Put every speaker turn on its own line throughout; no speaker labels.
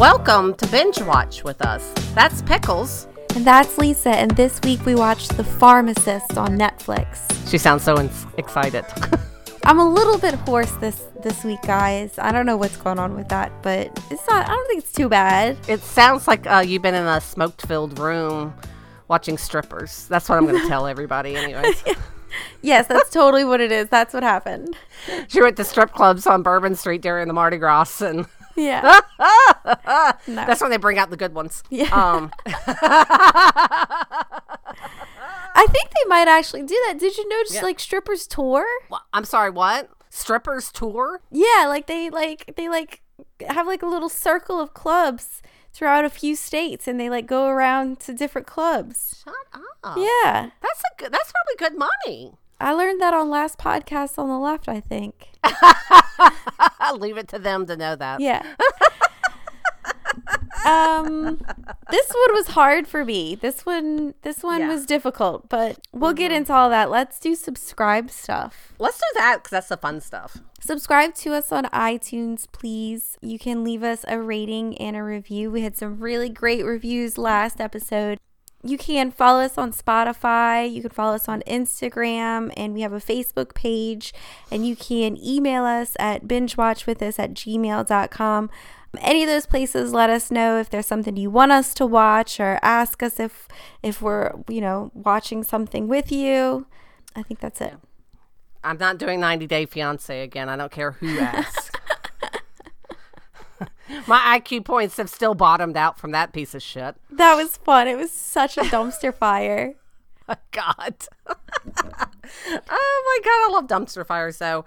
Welcome to Binge Watch with us. That's Pickles.
And that's Lisa, and this week we watched The Pharmacist on Netflix.
She sounds so excited.
I'm a little bit hoarse this this week, guys. I don't know what's going on with that, but it's not. I don't think it's too bad.
it sounds like uh, you've been in a smoke-filled room watching strippers. That's what I'm going to tell everybody, anyways.
Yes, that's totally what it is. That's what happened.
she went to strip clubs on Bourbon Street during the Mardi Gras, and
Yeah. no.
that's when they bring out the good ones.
Yeah.
Um,
I think they might actually do that. Did you notice
Yeah.
like strippers tour?
wha- I'm sorry, what? Strippers tour?
Yeah, like they like they like have like a little circle of clubs throughout a few states, and they like go around to different clubs.
Shut up.
Yeah.
That's a good. That's probably good money.
I learned that on last podcast on the left, I think.
Leave it to them to know that.
Yeah. um this one was hard for me. This one this one
Yeah. Mm-hmm.
was difficult, but we'll get into all that. Let's do subscribe stuff.
Let's do that because that's the fun stuff.
Subscribe to us on iTunes, please. You can leave us a rating and a review. We had some really great reviews last episode. You can follow us on Spotify. You can follow us on Instagram, and we have a Facebook page. And you can email us at bingewatchwithus at gmail.com. Any of those places, let us know if there's something you want us to watch, or ask us if if we're you know watching something with you. I think that's it.
I'm not doing 90 Day Fiance again. I don't care who asks. My IQ points have still bottomed out from that piece of shit.
That was fun. It was such a dumpster fire.
Oh, God. oh my God, I love dumpster fires though.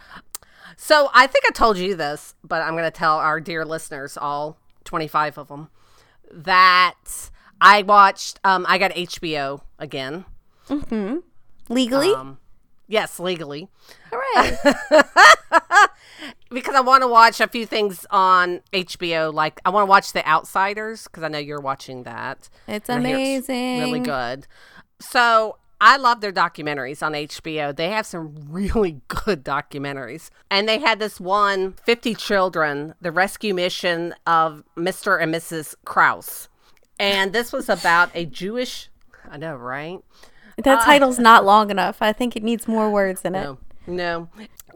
So I think I told you this, but I'm going to tell our dear listeners, all 25 of them, that I watched, um, I got HBO again. Mm-hmm.
Legally?
Um, yes, legally.
Hooray.
because I want to watch a few things on HBO. Like I want to watch The Outsiders because I know you're watching that.
It's
amazing. I hear really good. So I love their documentaries on HBO. They have some really good documentaries, and they had this one, 50 Children: The Rescue Mission of Mr. and Mrs. Kraus, and this was about a Jewish. I know, right?
That title's not long enough. I think it needs more words in it.
No, no.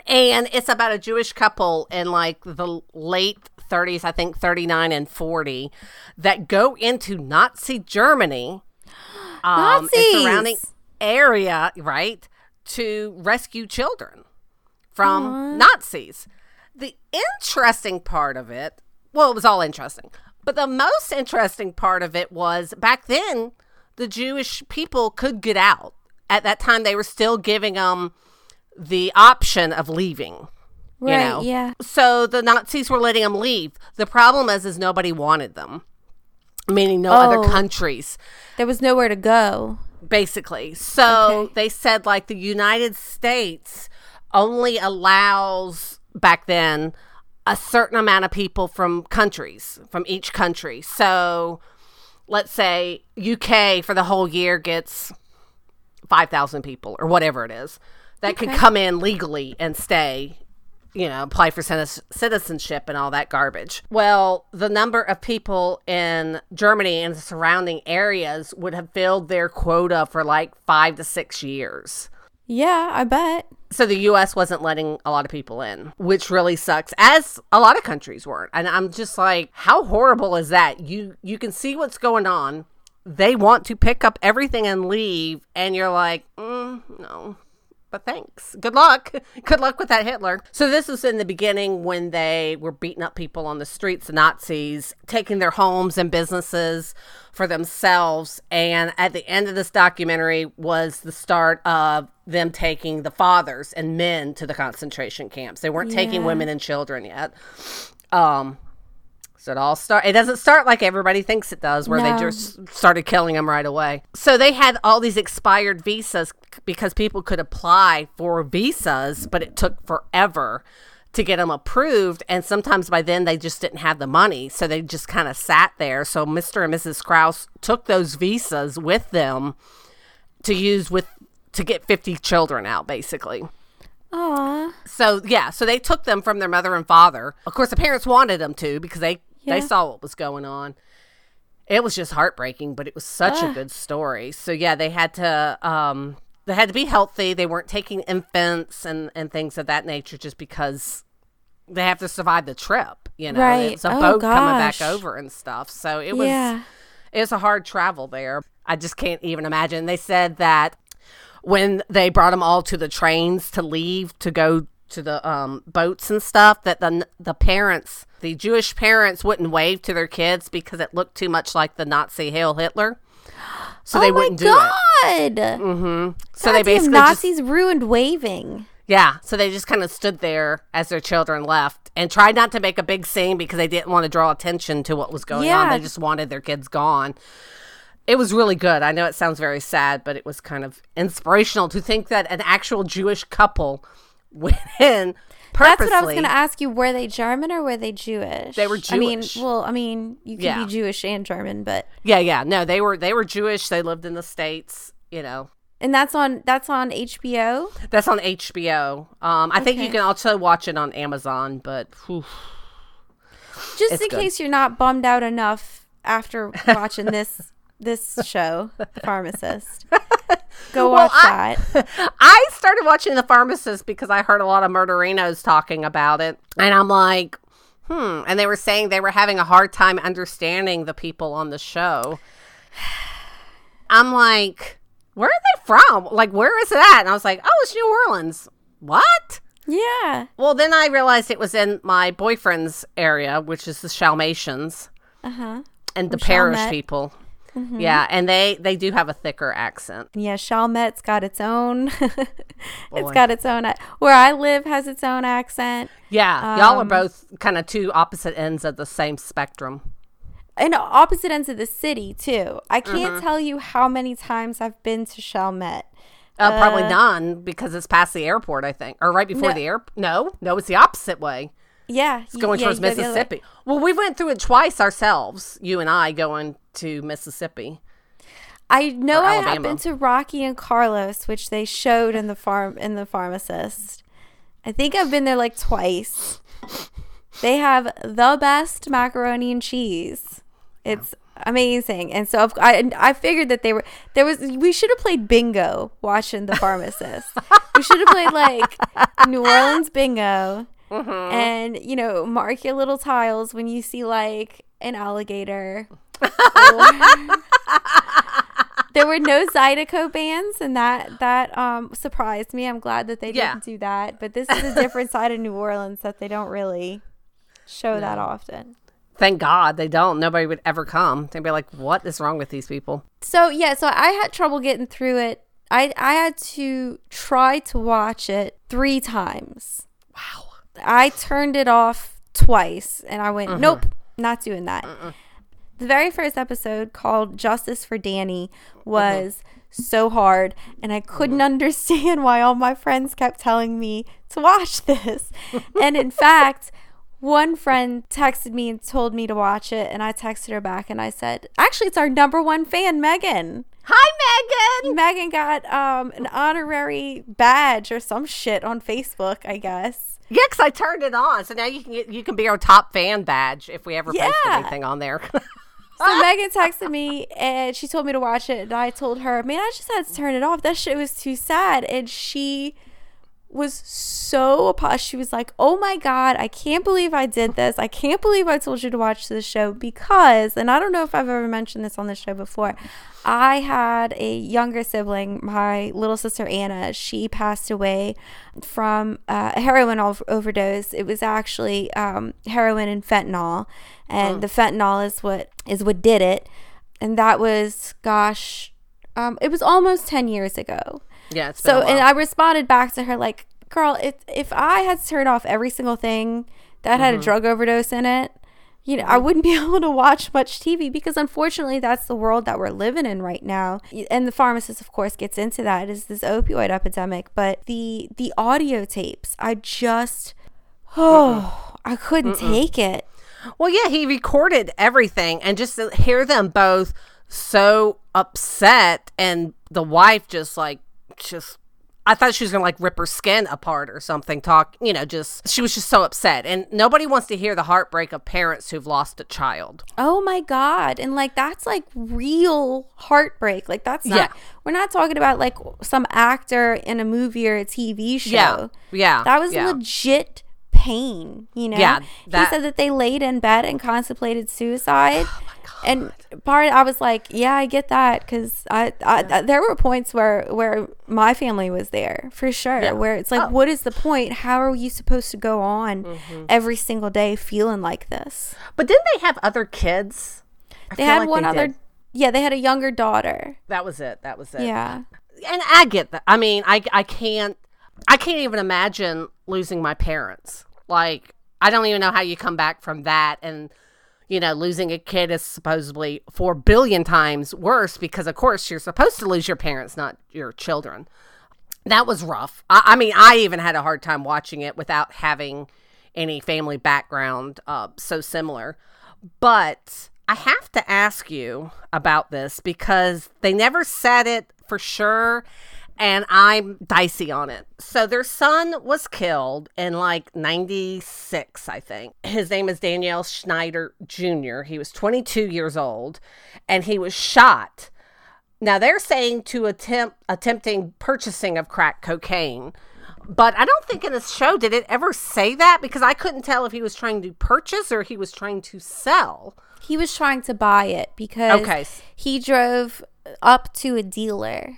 And it's about a Jewish couple in like the late 30s, I think 39 and 40, that go into Nazi Germany, um, and surrounding area, right, to rescue children from Nazis. The interesting part of it, well, it was all interesting, but the most interesting part of it was back then, the Jewish people could get out. At that time, they were still giving them the option of leaving.
Right,
you know?
yeah.
So the Nazis were letting them leave. The problem is, is nobody wanted them, meaning no other
Oh.
countries
There was nowhere to go.
basically. So
Okay.
they said like the United States only allows back then a certain amount of people from countries, from each country. So let's say UK for the whole year gets 5,000 people or whatever it is that can come in legally and stay you know, apply for citizenship and all that garbage. Well, the number of people in Germany and the surrounding areas would have filled their quota for like five to six years.
Yeah, I bet.
So the US wasn't letting a lot of people in, which really sucks, as a lot of countries weren't. And I'm just like, how horrible is that? You you can see what's going on. They want to pick up everything and leave, and you're like, mm, no, but thanks. Good luck. Good luck with that Hitler. So this was in the beginning when they were beating up people on the streets, the Nazis, taking their homes and businesses for themselves. And at the end of this documentary was the start of them taking the fathers and men to the concentration camps. They weren't taking women and children yet. Um it all start. It doesn't start like everybody thinks it does, where
No.
they just started killing them right away. So they had all these expired visas because people could apply for visas, but it took forever to get them approved. And sometimes by then they just didn't have the money, so they just kind of sat there. So Mr. and Mrs. Kraus took those visas with them to use with to get fifty children out, basically.
Aw.
So yeah, so they took them from their mother and father. Of course, the parents wanted them to because they They saw what was going on. It was just heartbreaking, but it was such a good story. So yeah, they had to um they had to be healthy. They weren't taking infants and and things of that nature just because they have to survive the trip, you know.
Right.
It's a
Oh,
boat coming back over and stuff. So it was
Yeah.
it was a hard travel there. I just can't even imagine. They said that when they brought them all to the trains to leave to go to the um, boats and stuff, that the the parents, the Jewish parents, wouldn't wave to their kids because it looked too much like the Nazi Hail Hitler. So they
oh
wouldn't
my
do it.
god!
hmm So they basically just,
Nazis ruined waving.
yeah. So they just kind of stood there as their children left and tried not to make a big scene because they didn't want to draw attention to what was going on. They just wanted their kids gone. It was really good. I know it sounds very sad, but it was kind of inspirational to think that an actual Jewish couple went in
That's what I was going to ask you. Were they German or were they Jewish?
They were Jewish.
I mean, well, I mean, you can
Yeah.
be Jewish and German, but
Yeah, yeah. No, they were they were Jewish. They lived in the states. You know,
and that's on that's on HBO.
that's on HBO. Um, I think you can also watch it on Amazon, but whew,
Just in
good.
case you're not bummed out enough after watching this this show, Pharmacist. Go
Well,
watch
I-
that.
I started watching The Pharmacist because I heard a lot of murderinos talking about it. And I'm like, hmm. And they were saying they were having a hard time understanding the people on the show. I'm like, where are they from? Like, where is it at? And I was like, oh, it's New Orleans. What?
Yeah.
Well, then I realized it was in my boyfriend's area, which is the Chalmatians
Uh huh.
and the parish
Chalmette.
People. Yeah, and they they do have a thicker accent.
Yeah, Chalmette's got its own. It's got its own. Where I live has its own accent.
Yeah, y'all are
Um,
both kind of two opposite ends of the same spectrum.
and opposite ends of the city too. I can't
Mm-hmm.
tell you how many times I've been to Chalmette.
Uh, probably none because it's past the airport, I think, or right before
No.
the airport. No, no, it's the opposite way.
Yeah,
It's going
yeah,
towards
you go the other way.
Mississippi. Well, we went through it twice ourselves. You and I going to Mississippi.
I know
Or
I have been to Rocky and Carlo's, which they showed in the farm in the pharmacist. I think I've been there like twice. They have the best macaroni and cheese. It's amazing, and so I've- I I figured that they were there was we should have played bingo watching the pharmacist. we should have played like New Orleans bingo,
Mm-hmm.
and you know mark your little tiles when you see like an alligator. or- there were no Zydeco bands, and that that um surprised me. I'm glad that they
Yeah.
didn't do that. But this is a different side of New Orleans that they don't really show that often.
Thank God they don't. Nobody would ever come. They'd be like, "What is wrong with these people?"
So yeah, so I had trouble getting through it. I I had to try to watch it three times.
Wow.
I turned it off twice, and I went, nope, not doing that. The very first episode called Justice for Danny was so hard, and I couldn't understand why all my friends kept telling me to watch this. and in fact, one friend texted me and told me to watch it, and I texted her back and I said, actually, it's our number one fan, Megan.
Megan.
Megan got um, an honorary badge or some shit on Facebook, I guess.
Yeah, because I turned it on, so now you can get you can be our top fan badge if we ever post anything on there.
So Megan texted me and she told me to watch it, and I told her, "Man, I just had to turn it off. That shit was too sad." And she was so apo- she was like, "Oh my god, I can't believe I did this. I can't believe I told you to watch this show because." And I don't know if I've ever mentioned this on the show before. I had a younger sibling, my little sister Anna. She passed away from uh, a heroin ov- overdose. It was actually um, heroin and fentanyl, and the fentanyl is what is what did it. And that was, gosh, um, it was almost ten years ago.
yeah, it's been
So, and. I responded back to her like, "Girl, if if I had to turn off every single thing that had a drug overdose in it, you know, I wouldn't be able to watch much TV because unfortunately, that's the world that we're living in right now. And the pharmacist, of course, gets into that is this opioid epidemic. But the the audio tapes, I just, oh, I couldn't take it.
Well, yeah, he recorded everything, and just to hear them both so upset, and the wife just like, just, I thought she was gonna like rip her skin apart or something. Talk, you know, just she was just so upset, and nobody wants to hear the heartbreak of parents who've lost a child.
Oh my god. And like that's like real heartbreak. Like that's not
Yeah.
we're not talking about like some actor in a movie or a TV show.
Yeah, yeah,
That was
yeah.
legit pain, you know?
Yeah, that-
he said that they laid in bed and contemplated suicide. And part I was like, yeah, I get that because I, I, there were points where where my family was there for sure.
Yeah.
Where it's like,
Oh. Mm-hmm.
what is the point? How are you supposed to go on every single day feeling like this?
But didn't they have other kids? I
They had
like
one other.
did.
Yeah, they had a younger daughter.
That was it. That was it.
Yeah.
and I get that. I mean, I I can't I can't even imagine losing my parents. Like I don't even know how you come back from that and you know, losing a kid is supposedly 4 billion times worse because of course you're supposed to lose your parents, not your children. That was rough. I, I mean, I even had a hard time watching it without having any family background uh, so similar. But I have to ask you about this because they never said it for sure, and I'm dicey on it. So their son was killed in like 96, I think. His name is Daniel Schneider Jr. He was 22 years old, and he was shot. Now they're saying to attempt attempting purchasing of crack cocaine. But I don't think in the show did it ever say that because I couldn't tell if he was trying to purchase or he was trying to sell.
He was trying to buy it because
Okay.
he drove up to a dealer.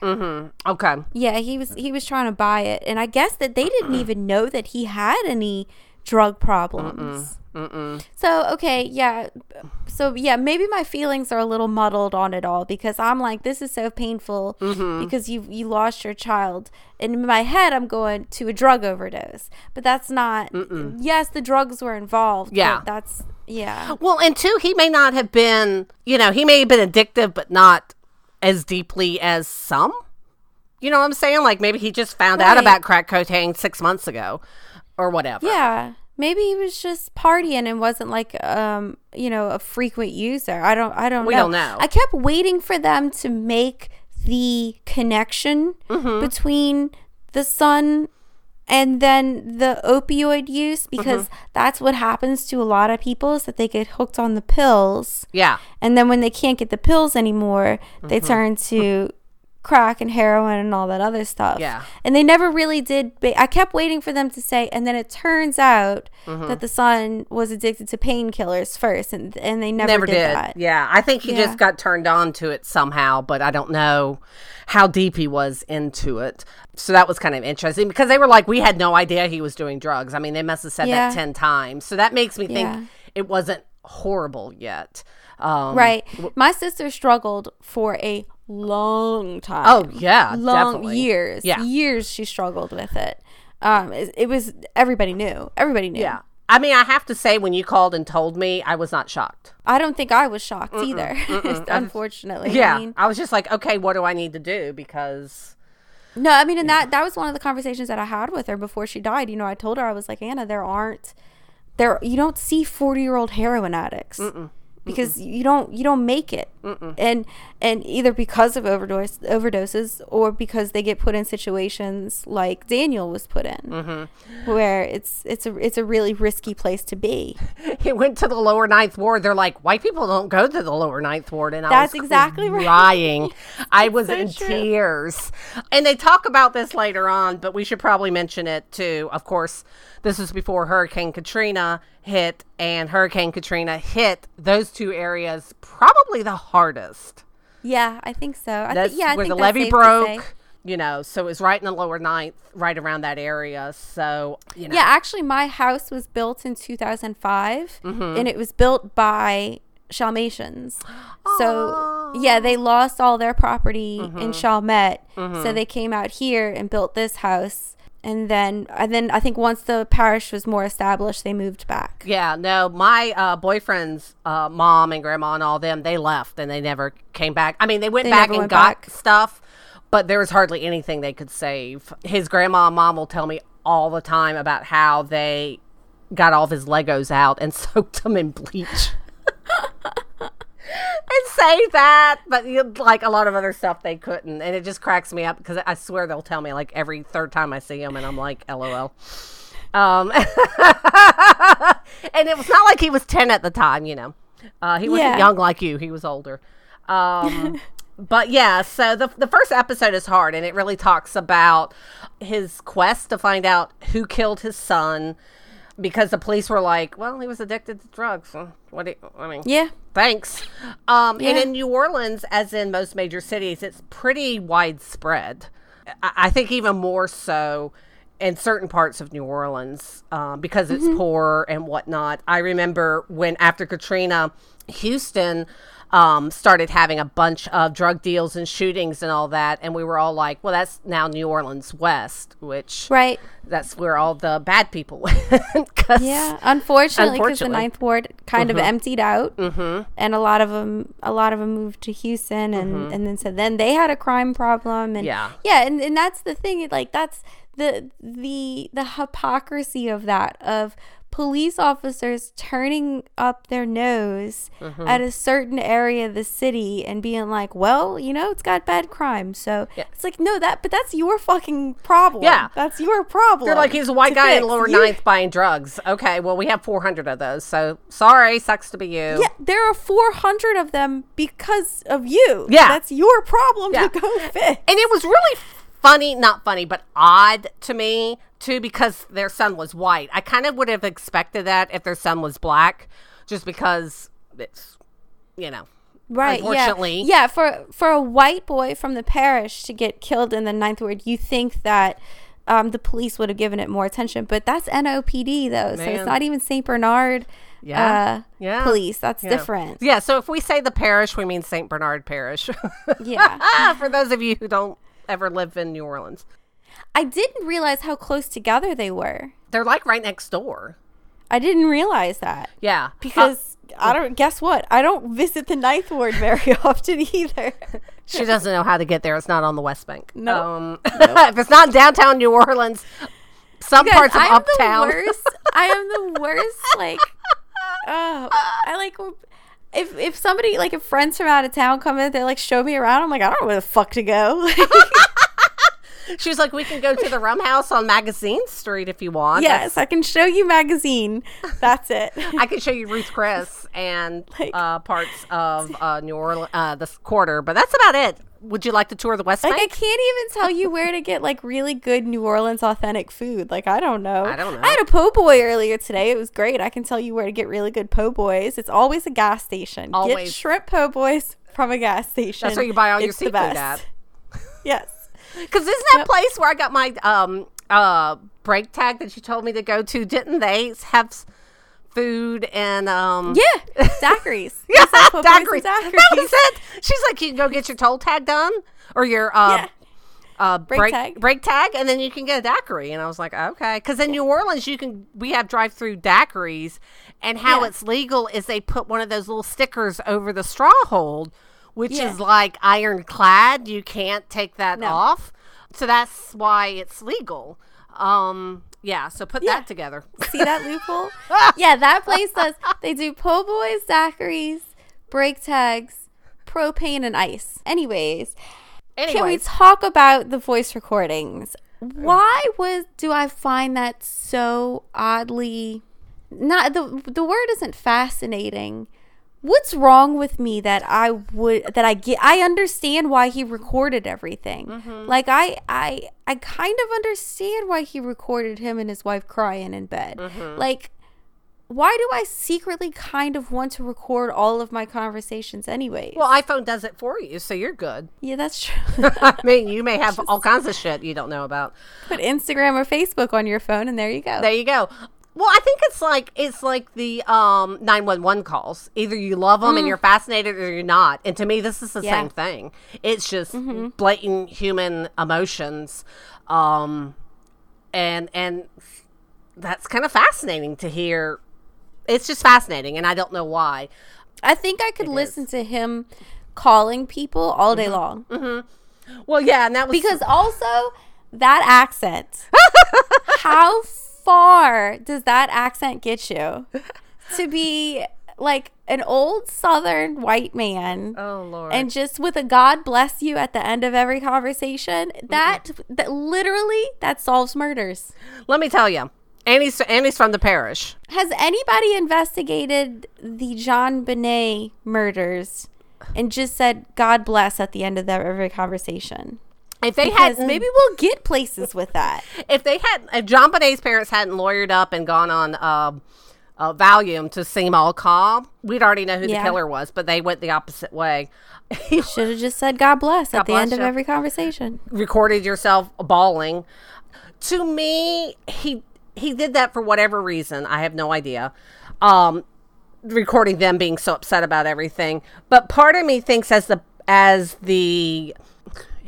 Okay.
Yeah, he was he was trying to buy it, and I guess that they didn't even know that he had any drug problems. So okay, yeah, so yeah, maybe my feelings are a little muddled on it all because I'm like, this is so painful
Mm-hmm.
because you you lost your child, and in my head I'm going to a drug overdose, but that's not. Yes, the drugs were involved.
Yeah.
but that's yeah.
Well, and two, he may not have been, you know, he may have been addictive, but not as deeply as some. You know what I'm saying? Like maybe he just found out about crack cocaine six months ago or whatever.
Yeah. Maybe he was just partying and wasn't like um you know a frequent user. I don't I don't
We
know.
don't know.
I kept waiting for them to make the connection
Mm-hmm.
between the son and then the opioid use because
Mm-hmm.
that's what happens to a lot of people is that they get hooked on the pills
Yeah.
and then when they can't get the pills anymore
Mm-hmm.
they turn to crack and heroin and all that other stuff
Yeah.
and they never really did ba- i kept waiting for them to say and then it turns out
Mm-hmm.
that the son was addicted to painkillers first and and they never,
Never
did,
did.
that
Yeah. I think he
Yeah.
just got turned on to it somehow, but I don't know how deep he was into it. So that was kind of interesting because they were like, we had no idea he was doing drugs. I mean, they must have said
Yeah.
that 10 times. So that makes me think
Yeah.
it wasn't horrible yet. Um,
right my sister struggled for a long time
Oh, yeah.
long
definitely.
years
Yeah.
years she struggled with it um it, it was everybody knew everybody knew
Yeah. I mean, I have to say, when you called and told me, I was not shocked.
i don't think i was shocked either unfortunately
Yeah.
I mean,
I was just like, okay, what do I need to do? Because,
No, I mean, and that that was one of the conversations that I had with her before she died. You know, I told her I was like, Anna, there aren't there you don't see forty year old heroin addicts because you don't you don't make it, and and either because of overdose overdoses or because they get put in situations like Daniel was put in, mm-hmm. where it's it's a it's a really risky place to be.
he went to the lower ninth ward. They're like, white people don't go to the lower ninth ward. And I
That's
was
exactly right.
crying. I was
so
in
true.
tears. And they talk about this later on, but we should probably mention it too. Of course, this was before Hurricane Katrina hit, and Hurricane Katrina hit those two areas probably the hardest.
Yeah, I think so. I
That's
think, yeah, I
where the levee
safe to say.
broke. You know, so it was right in the lower ninth, right around that area. So, you know,
Yeah, actually, my house was built in 2005,
Mm-hmm.
and it was built by Chalmatians. So, yeah, they lost all their property
Mm-hmm.
in Chalmette, so they came out here and built this house. And then, and then I think once the parish was more established, they moved back.
Yeah, no, my uh, boyfriend's uh, mom and grandma and all them, they left and they never came back. I mean, they went
They
back and
went
got
back.
stuff, but there was hardly anything they could save. His grandma and mom will tell me all the time about how they got all of his Legos out and soaked them in bleach. and say that, but like a lot of other stuff they couldn't, and it just cracks me up because I swear they'll tell me like every third time I see him, and I'm like, LOL. Um, and it was not like he was ten at the time, you know. Uh, he wasn't
Yeah.
young like you; he was older. Um, but yeah, so the the first episode is hard, and it really talks about his quest to find out who killed his son. Because the police were like, "Well, he was addicted to drugs. What? Do you, I mean,
Yeah.
Thanks. Um, And in New Orleans, as in most major cities, it's pretty widespread. I, I think even more so in certain parts of New Orleans um, because it's poor and whatnot. I remember when after Katrina, Houston um, started having a bunch of drug deals and shootings and all that, and we were all like, "Well, that's now New Orleans West," which
Right.
that's where all the bad people went. 'cause-
Yeah, unfortunately, because the Ninth Ward kind of emptied out, mm-hmm. and a lot of them, a lot of them moved to Houston, and and then so then they had a crime problem, and
Yeah.
yeah, and, and that's the thing, like that's the the the hypocrisy of that of police officers turning up their nose
Mm-hmm.
at a certain area of the city and being like, well, you know, it's got bad crime, so
Yeah.
it's like no, that but that's your fucking problem.
Yeah.
that's your problem.
They're like, he's a white guy in
fix.
lower
You-
ninth buying drugs. Okay, well, we have 400 of those. So sorry, sucks to be you.
Yeah, there are 400 of them because of you.
Yeah.
That's your problem
Yeah.
to go fix.
And it was really funny, not funny, but odd to me, too, because their son was white. I kind of would have expected that if their son was black, just because it's, you know.
Right.
Unfortunately.
Yeah. yeah. For for a white boy from the parish to get killed in the ninth ward, you think that um, the police would have given it more attention, but that's NOPD though, so it's not even Saint Bernard.
Yeah.
Uh,
Yeah.
Police. That's
Yeah.
different.
Yeah, so if we say the parish, we mean St. Bernard Parish.
Yeah.
For those of you who don't ever live in New Orleans,
I didn't realize how close together they were.
they're like right next door.
I didn't realize that
Yeah. Uh,
because I don't. Guess what? I don't visit the ninth ward very often either.
She doesn't know how to get there. It's not on the West Bank.
Nope.
Um, if it's not downtown New Orleans, some
Guys,
parts of
I'm
uptown.
the worst. I am the worst. Like, oh, I like if if somebody like if friends from out of town come in, they like show me around. I'm like, I don't know where the fuck to go.
She was like, "We can go to the Rum House on Magazine Street if you want."
yes, I can show you magazine. That's it.
I can show you Ruth Chris and
Like-
uh, parts of uh, New Orleans, uh, the quarter, but that's about it. Would you like to tour the West
Like I can't even tell you where to get like really good New Orleans authentic food. Like I don't know.
I don't know.
I had a po' boy earlier today. It was great. I can tell you where to get really good po' boys. It's always a gas station. Get
Always.
shrimp po' boys from a gas station.
That's where you buy all your
It's the
seafood at.
Yes.
Because isn't that place where I got my um uh brake tag that you told me to go to? Didn't they have food and um
Yeah, daiquiris.
yeah
They sell po' boys and
daiquiris. That was it. She's like, you can go get your toll tag done or your uh,
Yeah.
uh brake,
tag.
brake tag, and then you can get a daiquiri. And I was like, okay, because in New Orleans you can we have drive through daiquiris, and how
Yeah.
it's legal is they put one of those little stickers over the straw hold. Which
Yeah.
is like ironclad. You can't take that
No.
off. So that's why it's legal. Um, yeah, so put
Yeah.
that together.
See that loophole? yeah, that place does. They do po' boys, daiquiris, brake tags, propane, and ice. Anyways, can we talk about the voice recordings? Why was do I find that so oddly not the the word isn't fascinating. What's wrong with me that I would that I get I understand why he recorded everything. Mm-hmm. Like I I I kind of understand why he recorded him and his wife crying in bed. Mm-hmm. Like why do I secretly kind of want to record all of my conversations anyway?
well, iPhone does it for you, so you're good.
yeah, that's true.
I mean, you may have all kinds of shit you don't know about.
Put Instagram or Facebook on your phone, and there you go.
There you go. Well, I think it's like it's like the um 911 calls. Either you love them and you're fascinated or you're not. And to me this is the
Yeah.
same thing. It's just blatant human emotions um and and that's kind of fascinating to hear. It's just fascinating and I don't know why.
I think I could listen to him calling people all day long
Well, yeah, and that was
because also that accent. how far does that accent get you to be like an old southern white man
Oh Lord.
and just with a god bless you at the end of every conversation that that literally that solves murders
Let me tell you, Annie's Annie's from the parish.
has anybody investigated the JonBenét murders and just said god bless at the end of every conversation
If they
because
had
maybe we'll get places with that
if they had if JonBenét's parents hadn't lawyered up and gone on um uh, Valium to seem all calm, we'd already know who
Yeah.
the killer was. But they went the opposite way.
should have just said god bless at the
bless
end of every conversation
recorded yourself bawling. To me, he he did that for whatever reason. I have no idea. Um, recording them being so upset about everything, but part of me thinks as the as the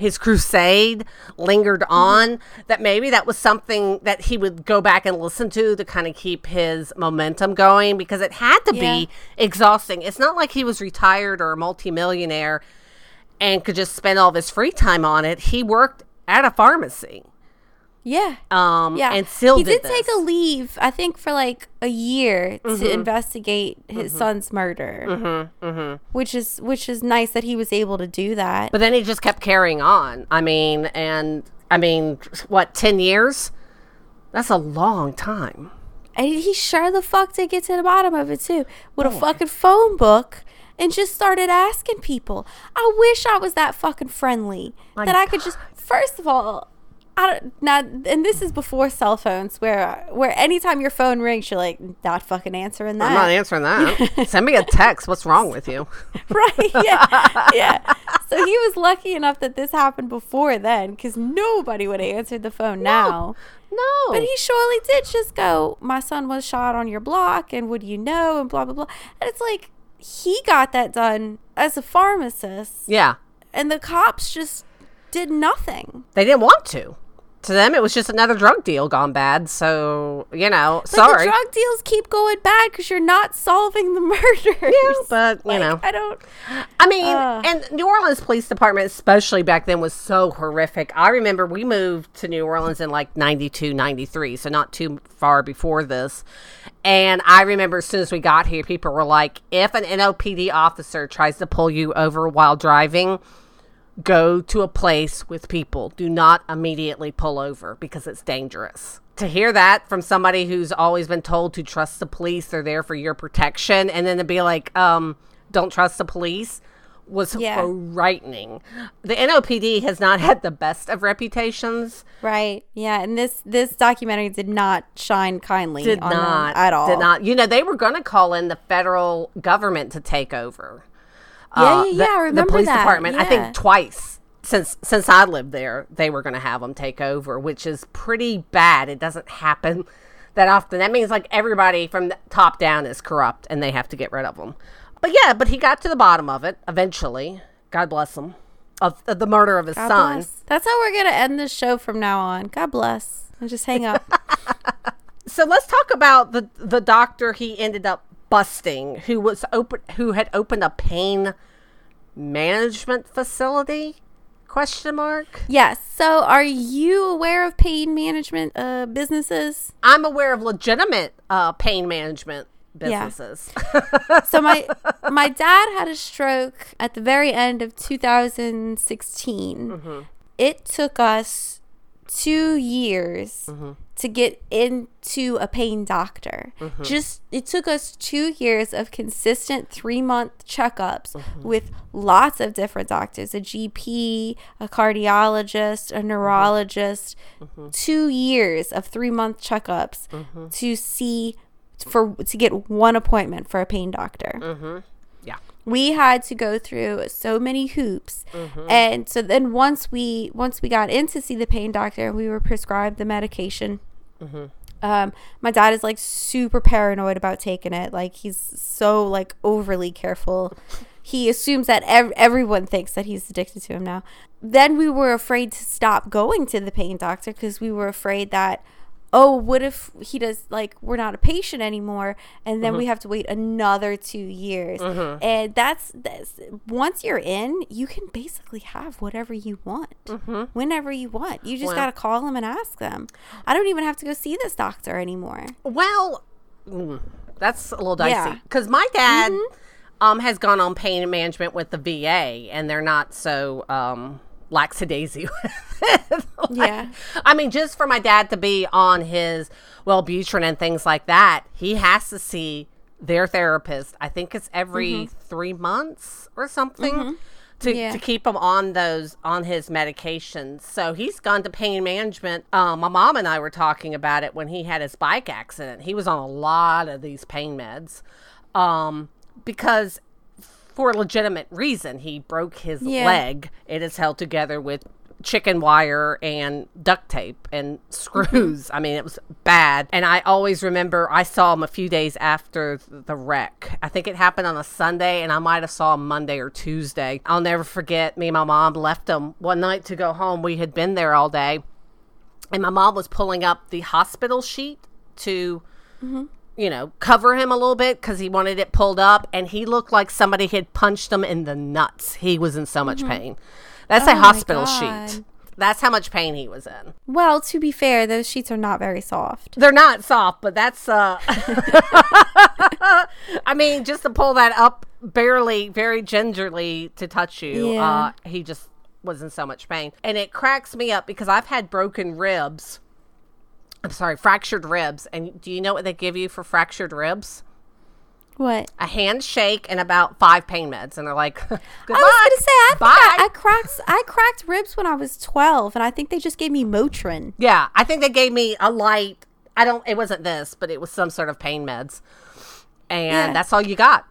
his crusade lingered mm-hmm. on that maybe that was something that he would go back and listen to to kind of keep his momentum going because it had to
Yeah.
be exhausting. It's not like he was retired or a multimillionaire and could just spend all of his free time on it. He worked at a pharmacy.
Yeah
Um
Yeah,
and still
he
did,
did, take.
Mm-hmm.
a leave. I think for like a year to investigate his son's murder, which is which is nice that he was able to do that.
But then he just kept carrying on. I mean, and I mean, what, 10 years? That's a long time.
and he sure the fuck did get to the bottom of it too, with a fucking phone book. And just started asking people. I wish I was that fucking friendly
My
that I could just. First of all, I don't now, and this is before cell phones, where where anytime your phone rings, you're like not fucking answering that.
I'm not answering that. Send me a text. What's wrong with you?
right yeah yeah so he was lucky enough that this happened before then because nobody would have answered the phone now
No.
but he surely did just go my son was shot on your block and would you know and blah blah blah and it's like he got that done as a pharmacist
yeah.
and the cops just did nothing
They didn't want to. To them, it was just another drug deal gone bad. So, you know,
but
sorry.
the drug deals keep going bad because you're not solving the murders
Yeah, but, you know.
i don't
I mean,
Ugh.
and New Orleans Police Department, especially back then, was so horrific. I remember we moved to New Orleans in like 92, 93, so not too far before this. And I remember as soon as we got here, people were like, if an NOPD officer tries to pull you over while driving, go to a place with people. Do not immediately pull over because it's dangerous. To hear that from somebody who's always been told to trust the police, they're there for your protection, and then to be like, um, don't trust the police was
Yeah.
frightening. The NOPD has not had the best of reputations.
Right. Yeah. And this this documentary did not shine kindly
Did not
at all.
Did not. You know, they were going to call in the federal government to take over.
Yeah,
Uh,
yeah,
the-
yeah. I
the police
that.
department. I think twice since since I lived there, they were going to have them take over, which is pretty bad. It doesn't happen that often. That means like everybody from the top down is corrupt, and they have to get rid of them. But yeah, but he got to the bottom of it eventually. God bless him. Of, of the murder of his
God
son.
bless. That's how we're gonna end this show from now on. God bless. And just hang up.
So let's talk about the the doctor he ended up busting, who was open, who had opened a pain management facility? Question mark.
yes. So, are you aware of pain management uh, businesses?
I'm aware of legitimate uh, pain management
Yeah.
businesses.
So my my dad had a stroke at the very end of 2016.
Mm-hmm.
It took us two years
Mm-hmm.
to get into a pain doctor.
Mm-hmm.
Just it took us two years of consistent three month checkups
Mm-hmm.
with lots of different doctors, a GP, a cardiologist,
Mm-hmm.
a neurologist. Two years of three month checkups
Mm-hmm.
to see for to get one appointment for a pain doctor
Mm-hmm.
We had to go through so many hoops.
Mm-hmm.
and so then once we once we got in to see the pain doctor and we were prescribed the medication.
Mm-hmm.
um, my dad is like super paranoid about taking it. Like he's so like overly careful. He assumes that ev- everyone thinks that he's addicted to him now. Then we were afraid to stop going to the pain doctor because we were afraid that oh what if he does like we're not a patient anymore and then we have to wait another two years. And that's, that's once you're in you can basically have whatever you want. Whenever you want. You just
Well-
gotta call them and ask them. I don't even have to go see this doctor anymore.
Well, mm, That's a little dicey.
Yeah.
Because my dad um, has gone on pain management with the VA, and they're not so um, lackadaisy with. Like,
Yeah.
I mean, just for my dad to be on his Wellbutrin and things like that, he has to see their therapist. I think it's every three months or something. To,
Yeah.
to keep him on those on his medications so he's gone to pain management um, my mom and i were talking about it when he had his bike accident he was on a lot of these pain meds um, because for a legitimate reason. He broke his
Yeah.
leg. It is held together with chicken wire and duct tape and screws. I mean it was bad. And i always remember i saw him a few days after the wreck. I think it happened on a sunday and i might have saw him monday or tuesday. I'll never forget me and my mom left him one night to go home. We had been there all day. And my mom was pulling up the hospital sheet to mm-hmm. You know cover him a little bit because he wanted it pulled up and he looked like somebody had punched him in the nuts. He was in so much pain. That's a
Oh my
hospital sheet. That's how much pain he was in.
Well, to be fair, those sheets are not very soft.
they're not soft but that's uh i mean just to pull that up barely very gingerly to touch you
Yeah.
uh he just was in so much pain. And it cracks me up because i've had broken ribs i'm sorry fractured ribs and do you know what they give you for fractured ribs
What?
a handshake and about five pain meds and they're like goodbye
I was gonna say I
Bye.
I, I cracked I cracked ribs when I was twelve, and I think they just gave me Motrin.
yeah i think they gave me a light i don't it wasn't this but it was some sort of pain meds and
Yeah.
that's all you got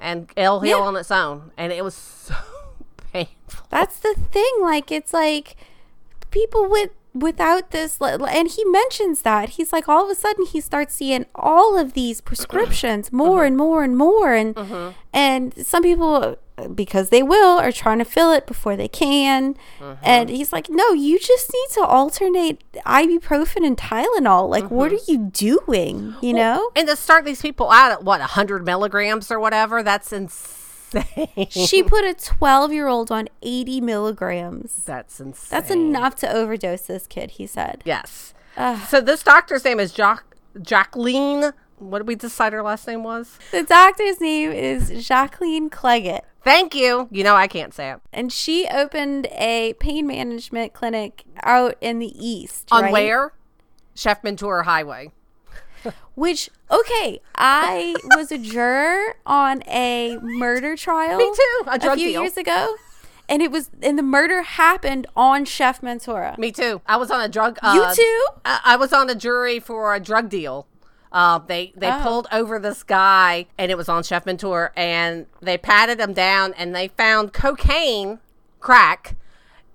and it'll heal
Yeah.
on its own and it was so painful
That's the thing. Like it's like people with without this, and he mentions that. He's like all of a sudden he starts seeing all of these prescriptions uh-huh. more and more and more, and uh-huh. and some people because they will are trying to fill it before they can, uh-huh. and he's like, no, you just need to alternate ibuprofen and Tylenol. Like, what are you doing? You know.
and to start these people out at what 100 milligrams or whatever? That's insane
She put a 12 year old on 80 milligrams.
that's insane.
That's enough to overdose this kid, he said.
yes. So this doctor's name is jacqueline what did we decide her last name was?
The doctor's name is Jacqueline Cleggett,
thank you. You know i can't say it.
And she opened a pain management clinic out in the east.
on
right?
where? Chef Menteur highway
Which, okay, I was a juror on a murder trial.
Me too, a drug
few
deal.
years ago. And it was, and the murder happened on Chef Mentora.
Me too. I was on a drug. Uh,
You too?
I, I was on a jury for a drug deal. Uh, they they
Oh.
pulled over this guy, and it was on Chef Menteur, and they patted him down, and they found cocaine, crack,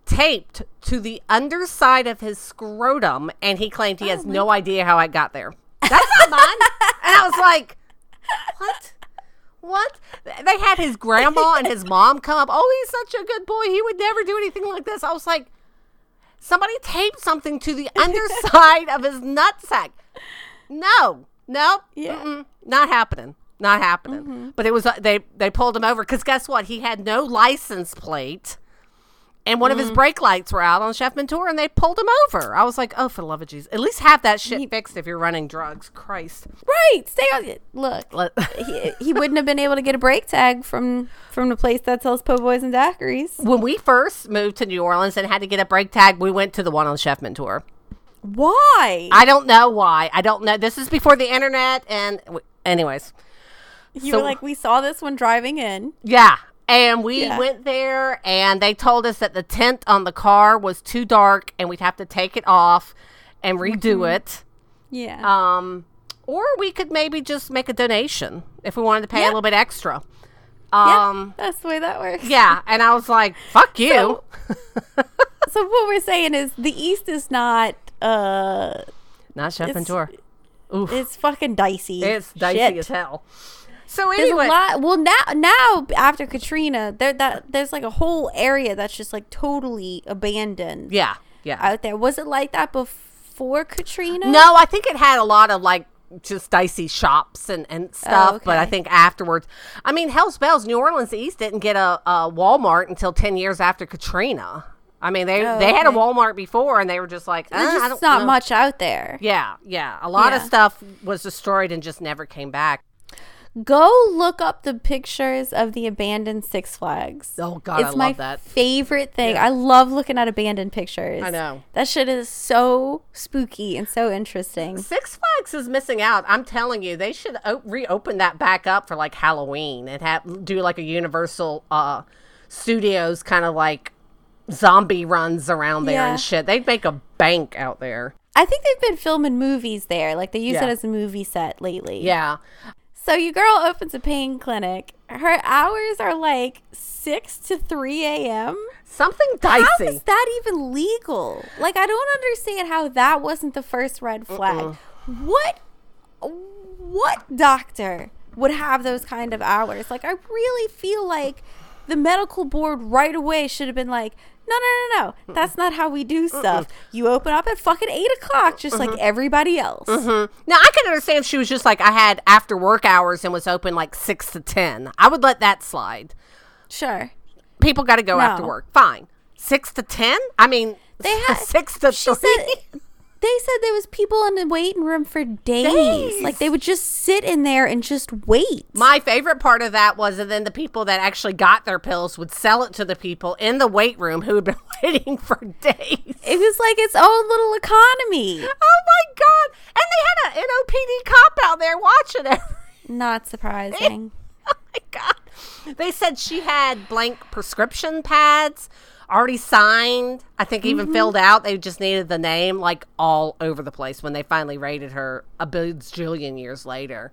taped to the underside of his scrotum, and he claimed he has no idea how it got there. That's not mine. and I was like, what? What? They had his grandma and his mom come up. Oh, he's such a good boy. He would never do anything like this. I was like, somebody taped something to the underside of his nutsack. No, no,
Yeah.
not happening, not happening. But it was uh, they they pulled him over because guess what? He had no license plate, and one of his mm-hmm. brake lights were out on Chef Menteur, and they pulled him over. I was like, oh, for the love of Jesus, at least have that shit he, fixed if you're running drugs. Christ,
Right. Stay on it. Look.
Let-
he, he wouldn't have been able to get a brake tag from from the place that sells po' boys and daiquiris.
when we first moved to New Orleans and had to get a brake tag, we went to the one on Chef Menteur.
Why?
I don't know why. I don't know. This is before the internet, and w- anyways,
you
so-
were like, we saw this one driving in.
yeah. And we
Yeah.
went there, and they told us that the tent on the car was too dark, and we'd have to take it off and redo
Mm-hmm.
it.
Yeah.
Um, or we could maybe just make a donation if we wanted to pay a little bit extra.
yeah.
Um,
That's the way that works.
yeah. And I was like, "Fuck you."
So- So what we're saying is the East is not uh
Not Chef Menteur. Oof.
it's fucking dicey.
It's dicey
Shit.
as hell. So
There's
anyway,
a lot. Well, now now after Katrina, there that there's like a whole area that's just like totally abandoned
yeah, yeah.
out there. Was it like that before Katrina?
No, I think it had a lot of like just dicey shops and, and stuff. But I
Oh,
think afterwards, I mean, Hell's Bells, New Orleans East didn't get a, a Walmart until 10 years after Katrina. I mean, they
Oh,
they had a. Walmart before, and they were just like,
There's
"Uh, I
just
don't know."
much out there.
Yeah, yeah. A lot of stuff was destroyed and just never came back.
Go look up the pictures of the abandoned Six Flags.
Oh God,
it's
I
my
love that.
favorite thing.
Yeah.
I love looking at abandoned pictures.
I know.
That shit is so spooky and so interesting.
Six Flags is missing out. I'm telling you, they should o- reopen that back up for like Halloween and have do like a Universal uh Studios kind of like zombie runs around there
Yeah.
and shit. They'd make a bank out there.
I think they've been filming movies there. Like they use
Yeah.
it as a movie set lately.
Yeah.
So your girl opens a pain clinic. Her hours are like 6 to 3 a.m.
Something
How
dicey.
is that even legal? Like I don't understand how that wasn't the first red flag. What what doctor would have those kind of hours? Like I really feel like the medical board right away should have been like, no, no, no, no. That's not how we do stuff. You open up at fucking eight o'clock, just like everybody else. Mm-hmm.
Now I can understand if she was just like I had after work hours and was open like six to ten. I would let that slide.
Sure.
People got to go after work. Fine. Six to ten. I mean,
They had-
six to
She
three.
said they said there was people in the waiting room for days.
Days.
Like they would just sit in there and just wait.
My favorite part of that was that then the people that actually got their pills would sell it to the people in the weight room who had been waiting for days.
It was like its own little economy.
Oh my god! And they had an NOPD cop out there watching it.
Not surprising.
oh my god! They said she had blank prescription pads already signed. I think even filled out. They just needed the name, like all over the place when they finally raided her a bajillion years later.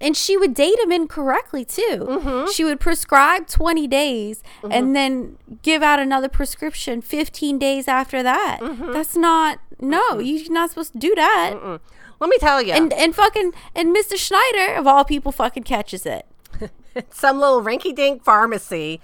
And she would date him incorrectly too.
Mm-hmm.
She would prescribe 20 days and then give out another prescription 15 days after that.
Mm-hmm.
That's not, no, you're not supposed to do that.
Let me tell you,
And, and fucking, and Mr. Schneider, of all people, fucking catches it.
some little rinky-dink pharmacy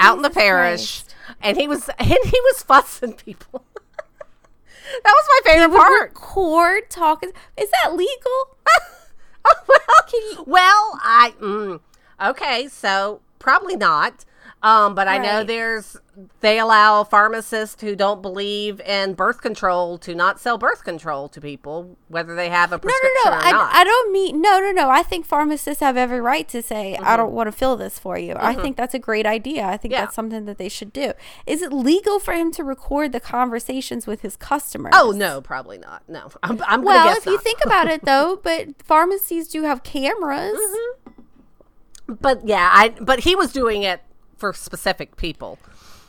out in the parish,
Christ.
And he was and he was fussing people. that was my favorite part.
Record talking. Is that legal?
Oh, well,
Can you-
well, I mm, okay, so probably not. Um, but I know there's they allow pharmacists who don't believe in birth control to not sell birth control to people, whether they have a
No,
prescription
no, no.
or
I,
not.
I don't mean, no, no, no. I think pharmacists have every right to say, I don't want to fill this for you. I think that's a great idea. I think
Mm-hmm. Yeah.
that's something that they should do. Is it legal for him to record the conversations with his customers?
oh no, probably not. No, I'm, I'm
Well, if you think about it, though, but pharmacies do have cameras.
Mm-hmm. But yeah, I but he was doing it for specific people.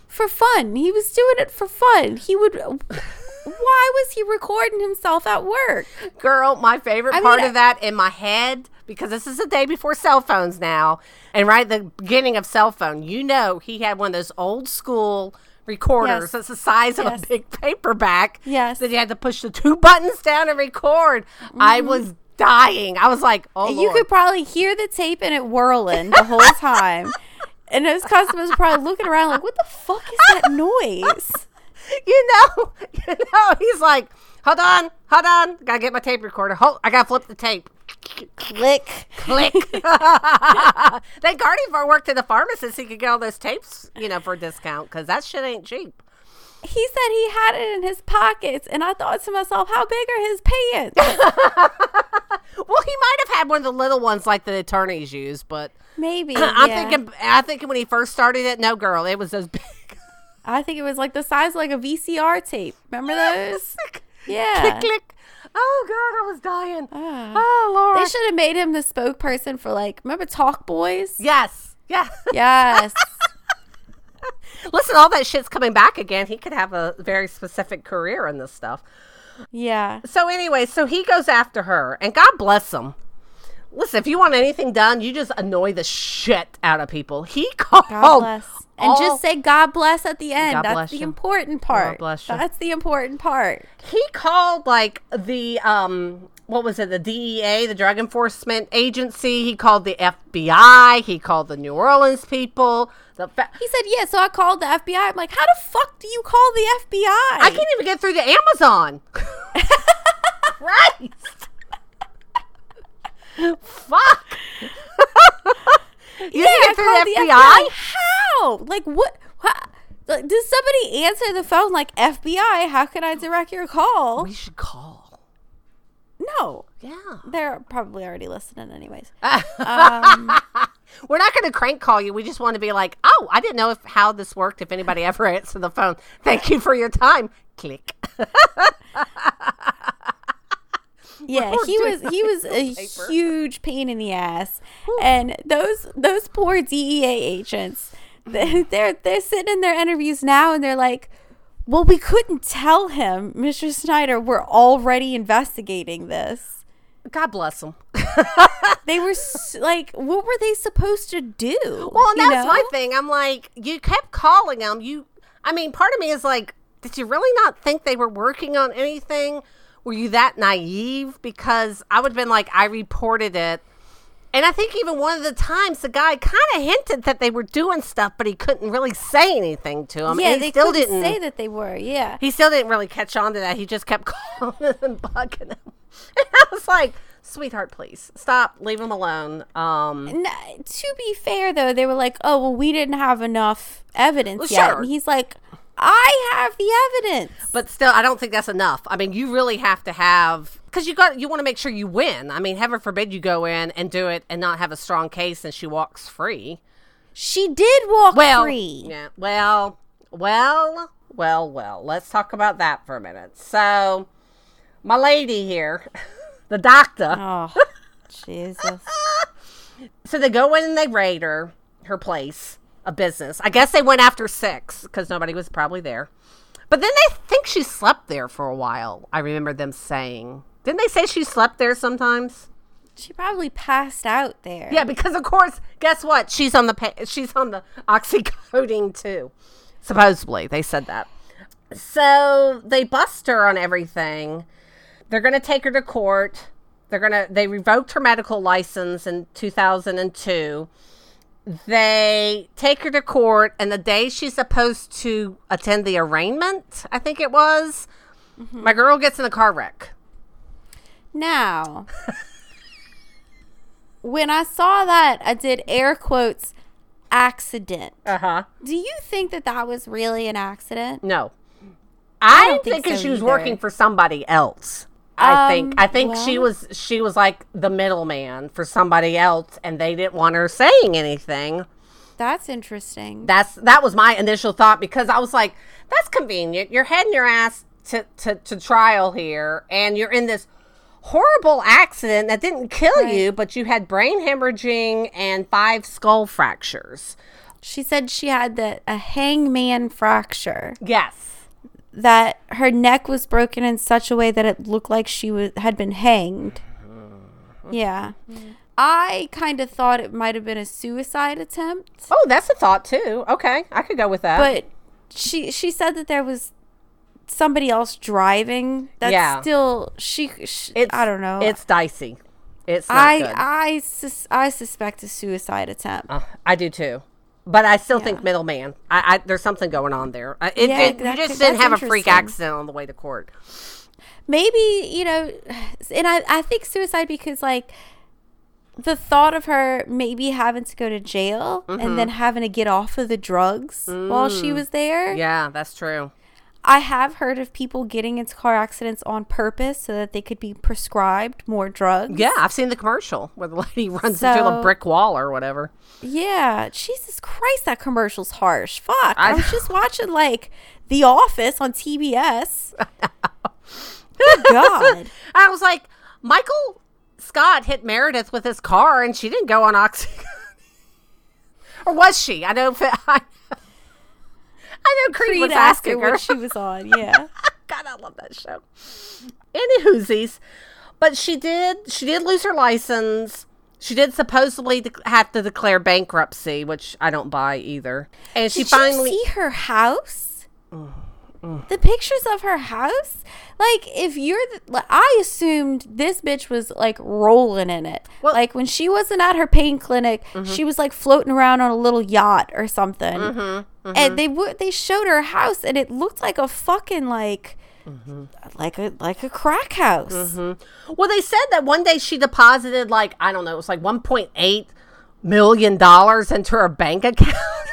for fun. He was doing it for fun. He would. Why was he recording himself at work?
Girl, my favorite
I
part
I-
of that in my head, because this is the day before cell phones now, and right at the beginning of cell phone, you know he had one of those old school recorders
Yes.
that's the size of
Yes.
a big paperback.
Yes.
That you had to push the two buttons down and record. I was dying. I was like, oh
Mm-hmm. you
Lord.
could probably hear the tape and it whirling the whole time. And those customers were probably looking around like, what the fuck is that noise?
you know, you know, he's like, hold on, hold on, gotta get my tape recorder. Hold, I gotta flip the tape.
Click.
Click. Thank God he worked at the pharmacist. He could get all those tapes, you know, for a discount because that shit ain't cheap.
He said he had it in his pockets, and I thought to myself, how big are his pants?
Well, he might have had one of the little ones like the attorneys use, but
Maybe.
I'm
yeah.
thinking, I think when he first started it, no, girl, it was those big.
I think it was like the size of like a VCR tape. Remember those? Yeah.
click. Click. Oh God, I was dying.
Ah.
Oh Lord.
They should have made him the spokesperson for like, remember Talk Boys?
yes. Yeah.
Yes.
Listen, all that shit's coming back again. He could have a very specific career in this stuff.
Yeah.
So anyway, so he goes after her, and God bless him. Listen, if you want anything done, you just annoy the shit out of people. He called.
God bless. And
all-
just say God bless at the end.
God
That's the
you.
important part.
bless you.
That's the important part.
he called like the um what was it the DEA the Drug Enforcement Agency he called the FBI he called the New Orleans people the fa-
He said, yeah, so I called the FBI. I'm like, how the fuck do you call the FBI?
I can't even get through to Amazon Christ fuck you
yeah,
get through
called
the
the
FBI,
FBI. How? Like, what? How? Like, Does somebody answer the phone like FBI? How can I direct your call?
We should call.
No,
Yeah.
they're probably already listening, anyways. Um,
We're not going to crank call you. We just want to be like, oh, I didn't know if how this worked. If anybody ever answered the phone, thank you for your time. Click.
Yeah, he was he was a
paper.
huge pain in the ass, and those those poor DEA agents, they're they're sitting in their interviews now, and they're like, "Well, we couldn't tell him, Mr. Schneider. We're already investigating this."
God bless them.
They were s- like, "What were they supposed to do?"
Well, that's
know?
my thing. I'm like, you kept calling them. You, I mean, part of me is like, did you really not think they were working on anything? Were you that naive? Because I would have been like, I reported it. And I think even one of the times the guy kind of hinted that they were doing stuff, but he couldn't really say anything to him.
Yeah, they
still didn't
say that they were. Yeah,
he still didn't really catch on to that. He just kept calling and bugging him. And I was like, sweetheart, please stop, leave him alone. Um,
to be fair though, they were like, "Oh, well, we didn't have enough evidence
Well,
yet,"
sure.
and he's like, "I have the evidence."
but still, I don't think that's enough. I mean, you really have to have because you got you want to make sure you win. I mean, heaven forbid you go in and do it and not have a strong case and she walks free.
She did walk
Well,
free.
yeah, well, well, well, well. Let's talk about that for a minute. So, my lady here, the doctor.
Oh, Jesus.
So they go in and they raid her, her place, a business. I guess they went after six because nobody was probably there. But then they think she slept there for a while. I remember them saying. Didn't they say she slept there sometimes?
She probably passed out there.
Yeah, because of course, guess what? She's on the pa- she's on the oxycodone too. Supposedly, they said that. So they bust her on everything. They're going to take her to court. They're going to they revoked her medical license in 2002. They take her to court and the day she's supposed to attend the arraignment, I think it was, my girl gets in a car wreck.
Now, when I saw that, I did air quotes accident.
Uh-huh.
Do you think that that was really an accident?
No. I,
don't think
think,
so
she was
either.
working for somebody else. I think
Um,
I think she was she was like the middleman for somebody else and they didn't want her saying anything.
That's interesting.
That's that was my initial thought because I was like, that's convenient. You're heading your ass to, to, to trial here and you're in this horrible accident that didn't kill
Right.
you, but you had brain hemorrhaging and five skull fractures.
She said she had the a hangman fracture.
Yes.
That her neck was broken in such a way that it looked like she was had been hanged. Yeah. I kind of thought it might have been a suicide attempt,
Oh, that's a thought too. Okay. I could go with that.
but she she said that there was somebody else driving. That's
Yeah.
still she, sh
It's,
I don't know.
It's dicey. It's not
I
good.
I sus- I suspect a suicide attempt.
Uh, I do too. But I still
Yeah.
think middleman. I, I there's something going on there. I, it,
Yeah,
it- you just didn't have a freak accident on the way to court.
maybe you know and I, I think suicide because like the thought of her maybe having to go to jail and then mm-hmm. having to get off of the drugs while she mm. was there
Yeah, that's true.
I have heard of people getting into car accidents on purpose so that they could be prescribed more drugs
Yeah, I've seen the commercial where the lady runs into a brick wall or whatever.
yeah jesus christ that commercial's harsh fuck
I
i, was just watching like the office on tbs Good god
I was like, Michael Scott hit Meredith with his car and she didn't go on oxy. or was she? I don't know. I, I know Creed, was
Creed asked her
asking her.
what she was on yeah
God, I love that show. Any whoosies, but she did. She did lose her license. She did supposedly de- have to declare bankruptcy, which I don't buy either. And she
Did
finally.
see her house? Mm-hmm. The pictures of her house, like if you're, the, I assumed this bitch was like rolling in it.
Well-
like when she wasn't at her pain clinic, mm-hmm. she was like floating around on a little yacht or something. Mm-hmm, mm-hmm. And they would they showed her house, and it looked like a fucking like, like a like a crack house.
well, they said that one day she deposited like I don't know, it was like one point eight million dollars into her bank account.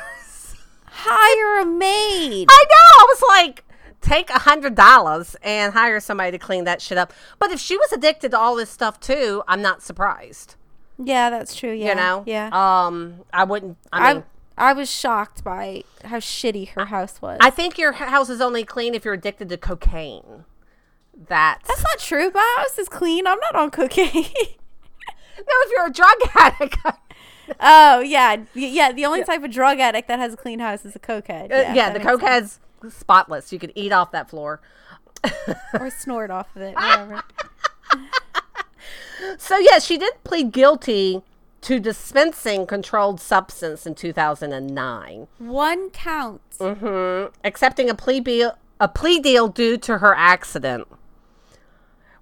hire a maid.
I know. I was like, take a hundred dollars and hire somebody to clean that shit up. But if she was addicted to all this stuff too, I'm not surprised.
Yeah, that's true. Yeah,
You know?
yeah.
Um, I wouldn't. I mean,
I I was shocked by how shitty her house was.
I think your house is only clean if you're addicted to cocaine. That's
That's not true. My house is clean. I'm not on cocaine.
no. If you're a drug addict,
oh yeah, yeah. The only type of drug addict that has a clean house is a cokehead.
yeah,
that
the cokehead's
sense.
spotless. You could eat off that floor.
or snort off of it. Whatever.
So yeah, she did plead guilty to dispensing controlled substance in 2009.
One count.
Mm. accepting a plea deal a plea deal due to her accident.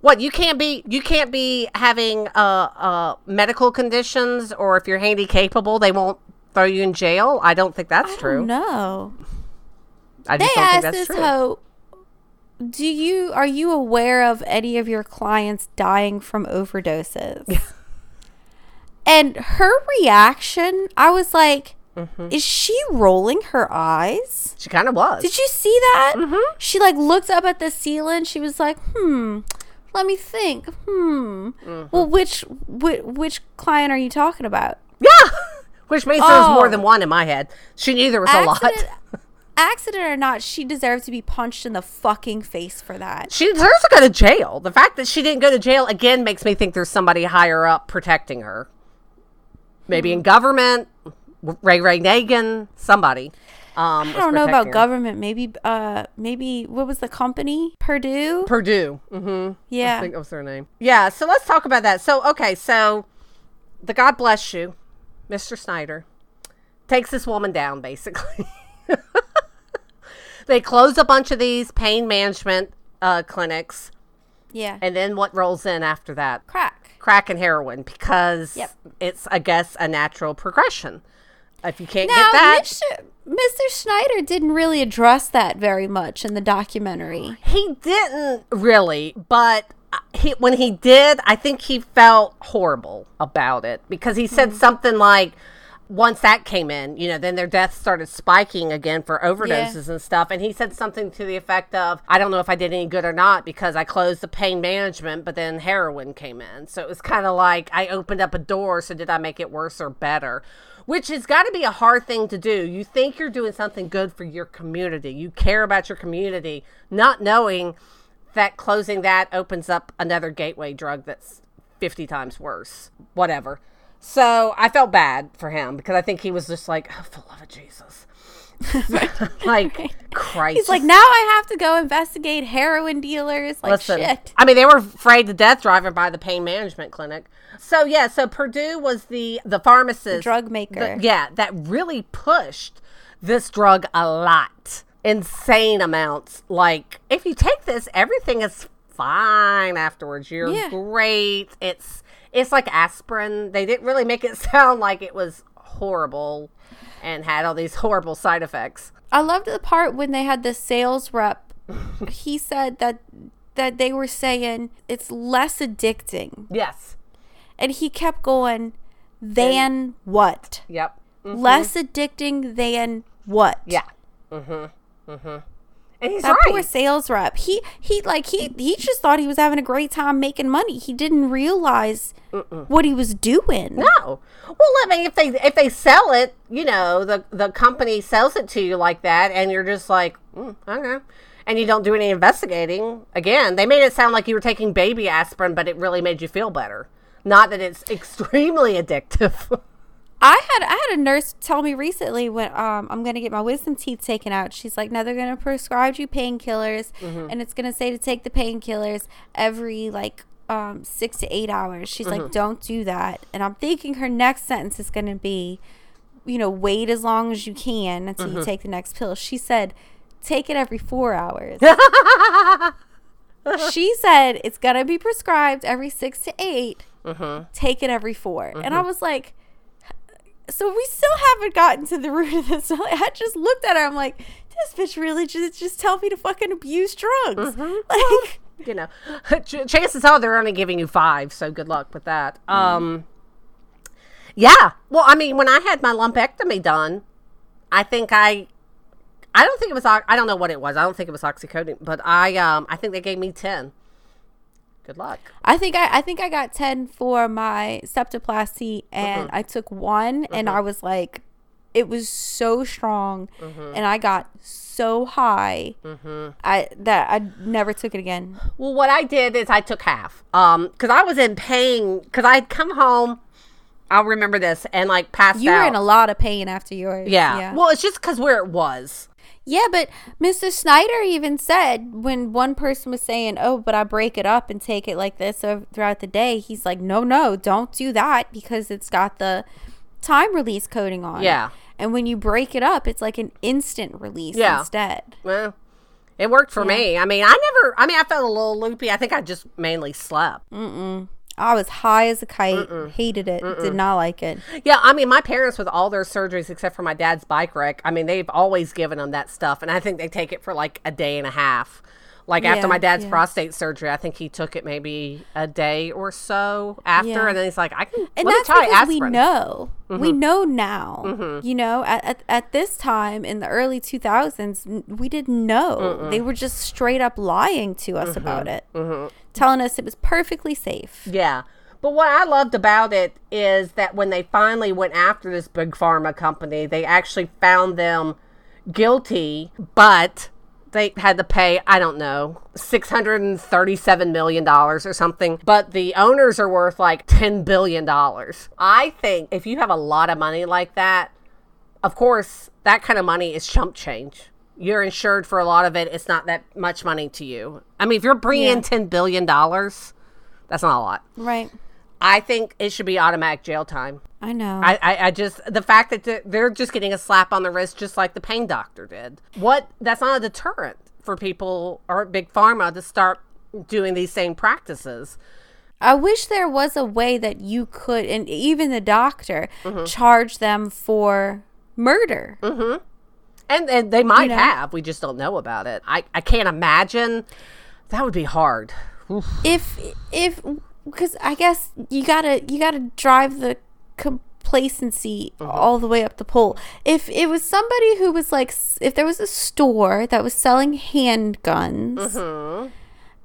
What you can't be you can't be having uh uh medical conditions or if you're handy capable they won't throw you in jail. I don't think that's true.
No.
I
They
just don't think
asked
that's
this
true.
hoe. Do you are you aware of any of your clients dying from overdoses? and her reaction, I was like,
Mm-hmm.
is she rolling her eyes?
she kind of was.
Did you see that?
Mm-hmm.
She like looked up at the ceiling. She was like, "Hmm, let me think. Hmm.
Mm-hmm.
Well, which, which which client are you talking about?
yeah. Which means there's more
Oh.
than one in my head. She knew there was a lot.
Accident, accident or not, she deserves to be punched in the fucking face for that.
She deserves to go to jail. The fact that she didn't go to jail again makes me think there's somebody higher up protecting her. Maybe
Hmm.
in government, Ray Ray Nagin, somebody. Um,
I don't know about government. Maybe, uh, maybe what was the company? Purdue.
Purdue. Mm-hmm.
Yeah, I
think that was their name. Yeah. So let's talk about that. So okay. So the God bless you, Mr. Schneider, takes this woman down basically. they close a bunch of these pain management uh, clinics,
yeah.
and then what rolls in after that?
Crack.
crack and heroin because
Yep.
it's I guess a natural progression. If you can't
Now,
get that,
Mr. Mr. Schneider didn't really address that very much in the documentary.
he didn't really, but he when he did, I think he felt horrible about it because he said hmm. something like once that came in, you know, then their deaths started spiking again for overdoses and stuff. And he said something to the effect of, I don't know if I did any good or not because I closed the pain management, but then heroin came in. So it was kind of like I opened up a door. So did I make it worse or better? Which has got to be a hard thing to do. You think you're doing something good for your community, you care about your community, not knowing that closing that opens up another gateway drug that's 50 times worse. Whatever. So I felt bad for him because I think he was just like, oh, for love of Jesus. like, Christ.
He's like, now I have to go investigate heroin dealers. Like,
Listen,
shit.
I mean, they were afraid to death driving by the pain management clinic. So yeah, so Purdue was the the pharmacist,
drug maker.
the- yeah, that really pushed this drug a lot, insane amounts. Like, if you take this, everything is fine afterwards. You're
Yeah.
great. It's it's like aspirin. They didn't really make it sound like it was horrible and had all these horrible side effects.
I loved the part when they had the sales rep. he said that that they were saying it's less addicting,
Yes.
and he kept going. Than what?
Yep. Mm,
Less addicting than what?
Yeah. Mm-hmm. Mm-hmm. And he's
That
right.
poor sales rep. He he like he he just thought he was having a great time making money. He didn't realize what he was doing.
No. Well, I mean, if they if they sell it, you know, the the company sells it to you like that, and you're just like, mm, okay, and you don't do any investigating. Again, they made it sound like you were taking baby aspirin, but it really made you feel better. Not that it's extremely addictive.
I had I had a nurse tell me recently when um I'm gonna get my wisdom teeth taken out. She's like, now they're gonna prescribe you painkillers, mm-hmm. and it's gonna say to take the painkillers every like um six to eight hours. She's like, mm-hmm. don't do that. And I'm thinking her next sentence is gonna be, you know, wait as long as you can until you mm-hmm. take the next pill. She said, take it every four hours. she said it's gonna be prescribed every six to 8 Take it every 4 and I was like, so we still haven't gotten to the root of this. I just looked at her. I'm like, this bitch really just just tell me to fucking abuse drugs. Like,
you know, ch- chances are they're only giving you five, so good luck with that. Um, yeah. Well, I mean, when I had my lumpectomy done, I think I I don't think it was. I don't know what it was. I don't think it was oxycodone, but I um I think they gave me ten. Good luck.
I think I, I think I got ten for my septoplasty, and uh-huh. I took one, and uh-huh. I was like, it was so strong, uh-huh. and I got so high, mm-hmm. I that I never took it again.
Well, what I did is I took half. Um, because I was in pain. Because I'd come home. I'll remember this and like passed
You
out.
were in a lot of pain after yours.
yeah.
yeah.
Well, it's just because where it was.
Yeah, but Mr. Schneider even said when one person was saying, "Oh, but I break it up and take it like this throughout the day," he's like, "No, no, don't do that because it's got the time release coating on." it.
Yeah.
and when you break it up, it's like an instant release
Yeah.
instead.
Well, it worked for me. I mean, I never. I mean, I felt a little loopy. I think I just mainly slept.
I was high as a kite, hated it, did not like it.
Yeah, I mean, my parents with all their surgeries, except for my dad's bike wreck, I mean, they've always given them that stuff, and I think they take it for like a day and a half. Like after my dad's
yeah.
prostate surgery, I think he took it maybe a day or so after,
Yeah.
and then he's like, "I can."
And that's because we know. We
Mm-hmm.
know now. You know, at, at, at this time in the early 2000s, we didn't know. They were just straight up lying to us
Mm-hmm.
about it, telling us it was perfectly safe.
Yeah. But what I loved about it is that when they finally went after this big pharma company, they actually found them guilty, but they had to pay, I don't know, $637 million or something. But the owners are worth like $10 billion. I think if you have a lot of money like that, of course, that kind of money is chump change. You're insured for a lot of it. It's not that much money to you. I mean, if you're bringing in
Yeah.
$10 billion, that's not a lot.
Right.
I think it should be automatic jail time.
I know.
I, I, I just the fact that they're- just getting a slap on the wrist, just like the pain doctor did. What? That's not a deterrent for people or big pharma to start doing these same practices.
I wish there was a way that you could, and even the doctor,
Mm-hmm.
charge them for murder.
And, and they might
know?
have. We just don't know about it. I, I can't imagine. That would be hard. Oof.
if if because I guess you gotta you gotta drive the complacency mm-hmm. all the way up the pole. If it was somebody who was like, if there was a store that was selling handguns, mm-hmm.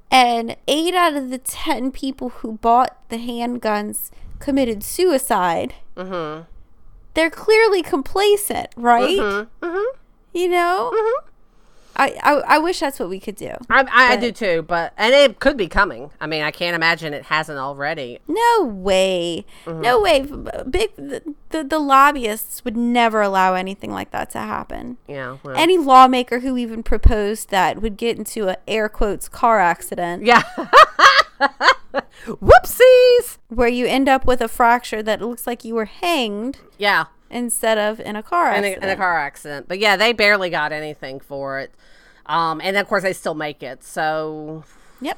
and eight out of the ten people who bought the handguns committed suicide, mm-hmm. they're clearly complacent, right? You know. I, I, I wish that's what we could do.
I, I, I do too, but and it could be coming. I mean, I can't imagine it hasn't already.
No way. Mm-hmm. No way. Big the, the the lobbyists would never allow anything like that to happen.
Yeah. well.
Any lawmaker who even proposed that would get into a air quotes car accident
yeah. Whoopsies.
where you end up with a fracture that looks like you were hanged
Yeah.
Instead of in a car
in a, in a car accident. But yeah, they barely got anything for it. Um, and of course, they still make it. So,
Yep.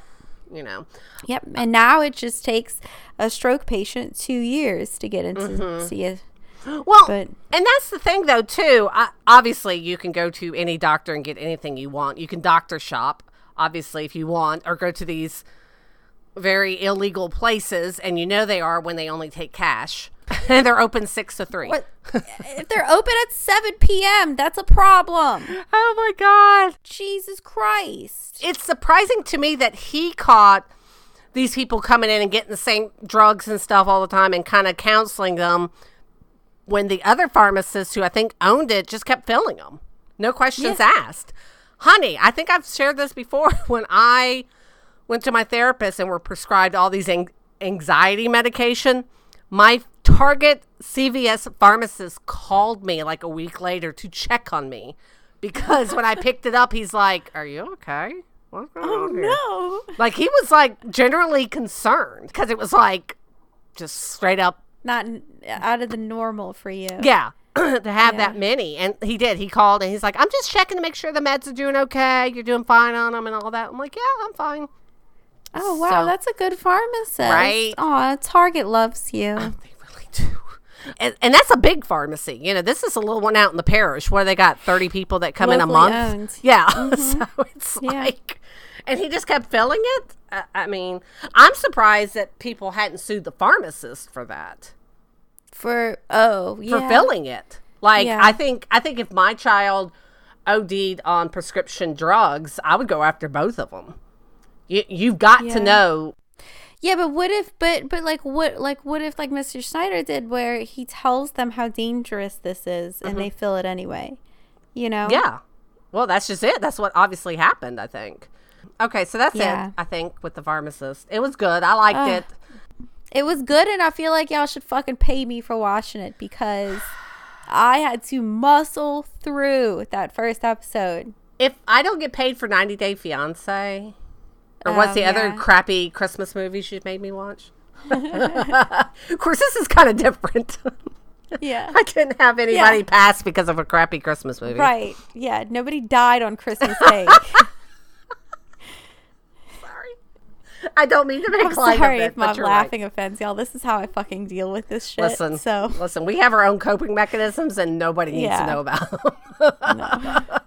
you know,
Yep. And now it just takes a stroke patient 2 years to get into
Mm-hmm.
see it.
well,
But-
and that's the thing, though, too. I, obviously, you can go to any doctor and get anything you want. You can doctor shop, obviously, if you want, or go to these very illegal places, and you know they are when they only take cash. And they're open six to three.
What if they're open at 7 p.m., that's a problem.
Oh my god!
Jesus Christ.
it's surprising to me that he caught these people coming in and getting the same drugs and stuff all the time and kind of counseling them when the other pharmacist who I think owned it just kept filling them. No questions asked. Honey, I think I've shared this before when I went to my therapist and were prescribed all these anxiety medication. My Target CVS pharmacist called me like a week later to check on me because when I picked it up, he's like, "Are you okay? What's going oh, on here?"
No.
Like he was like generally concerned because it was like just straight up,
Not n- out of the normal for you.
yeah, to have that many. And he did. He called and he's like, "I'm just checking to make sure the meds are doing okay. You're doing fine on them and all that." I'm like, "Yeah, I'm fine."
Oh wow,
So-
that's a good pharmacist.
Right.
Aw, Target loves you.
They really do. And, and that's a big pharmacy. You know, this is a little one out in the parish where they got 30 people that come in a month.
owned.
Yeah. Mm-hmm. so it's
Yeah.
like, and he just kept filling it. I, I mean, I'm surprised that people hadn't sued the pharmacist for that,
For oh
for
yeah.
filling it. Like,
Yeah.
I think, I think if my child OD'd on prescription drugs, I would go after both of them. You, you've got
Yeah.
to know.
Yeah, but what if but but like what like what if like Mr. Schneider did where he tells them how dangerous this is and they feel it anyway. You know?
Mm-hmm. Yeah. Well, that's just it. That's what obviously happened, I think. Okay, so that's
Yeah.
it, I think, with the pharmacist. It was good. I liked
Ugh.
it.
It was good and I feel like y'all should fucking pay me for watching it because I had to muscle through that first episode.
If I don't get paid for 90 Day Fiance, or what's
Oh,
the other
yeah.
crappy Christmas movie she made me watch? of course, this is kind of different.
Yeah.
I couldn't have anybody
Yeah.
pass because of a crappy Christmas movie.
Right. Yeah. Nobody died on Christmas Day.
Sorry. I don't mean to make
I'm
light
sorry
of it,
if my
you're right.
laughing offends y'all. This is how I fucking deal with this shit.
Listen,
so
listen, we have our own coping mechanisms and nobody needs
Yeah.
to know about them.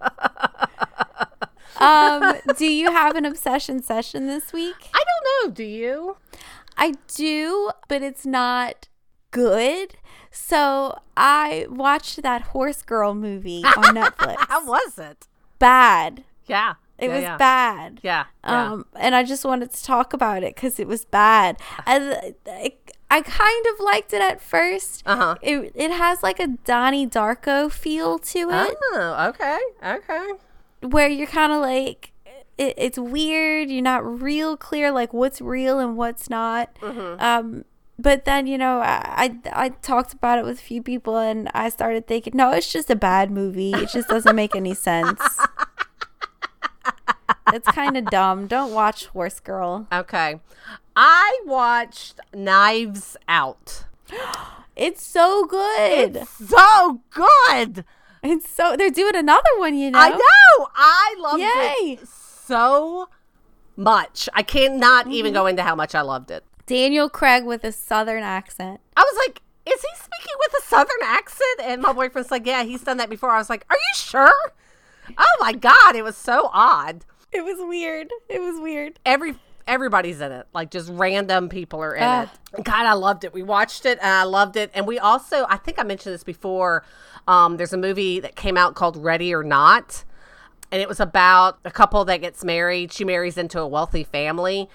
um, do you have an obsession session this week?
I don't know, do you?
I do, but it's not good. So I watched that Horse Girl movie on Netflix.
How was it?
bad.
Yeah.
It
yeah,
was
yeah.
bad.
Yeah. yeah.
Um, and I just wanted to talk about it because it was bad. And I, I kind of liked it at first.
Uh-huh.
It it has like a Donnie Darko feel to it,
Oh, okay. Okay.
Where you're kind of like. It, it's weird. You're not real clear like what's real and what's not.
Mm-hmm.
Um, but then you know I, I I talked about it with a few people and I started thinking, no, it's just a bad movie. It just doesn't make any sense. it's kind of dumb. Don't watch Horse Girl.
Okay. I watched Knives Out.
It's so good. It's,
So good.
So they're doing another one, you know.
I know. I loved
Yay.
it so much. I cannot even go into how much I loved it.
Daniel Craig with a southern accent.
I was like, is he speaking with a southern accent? And my boyfriend's like, yeah, he's done that before. I was like, are you sure? Oh my God. It was so odd.
It was weird. It was weird.
Every everybody's in it. Like just random people are in
Ah.
it. God, I loved it. We watched it and I loved it. And we also, I think I mentioned this before. Um, there's a movie that came out called Ready or Not. And it was about a couple that gets married. She marries into a wealthy family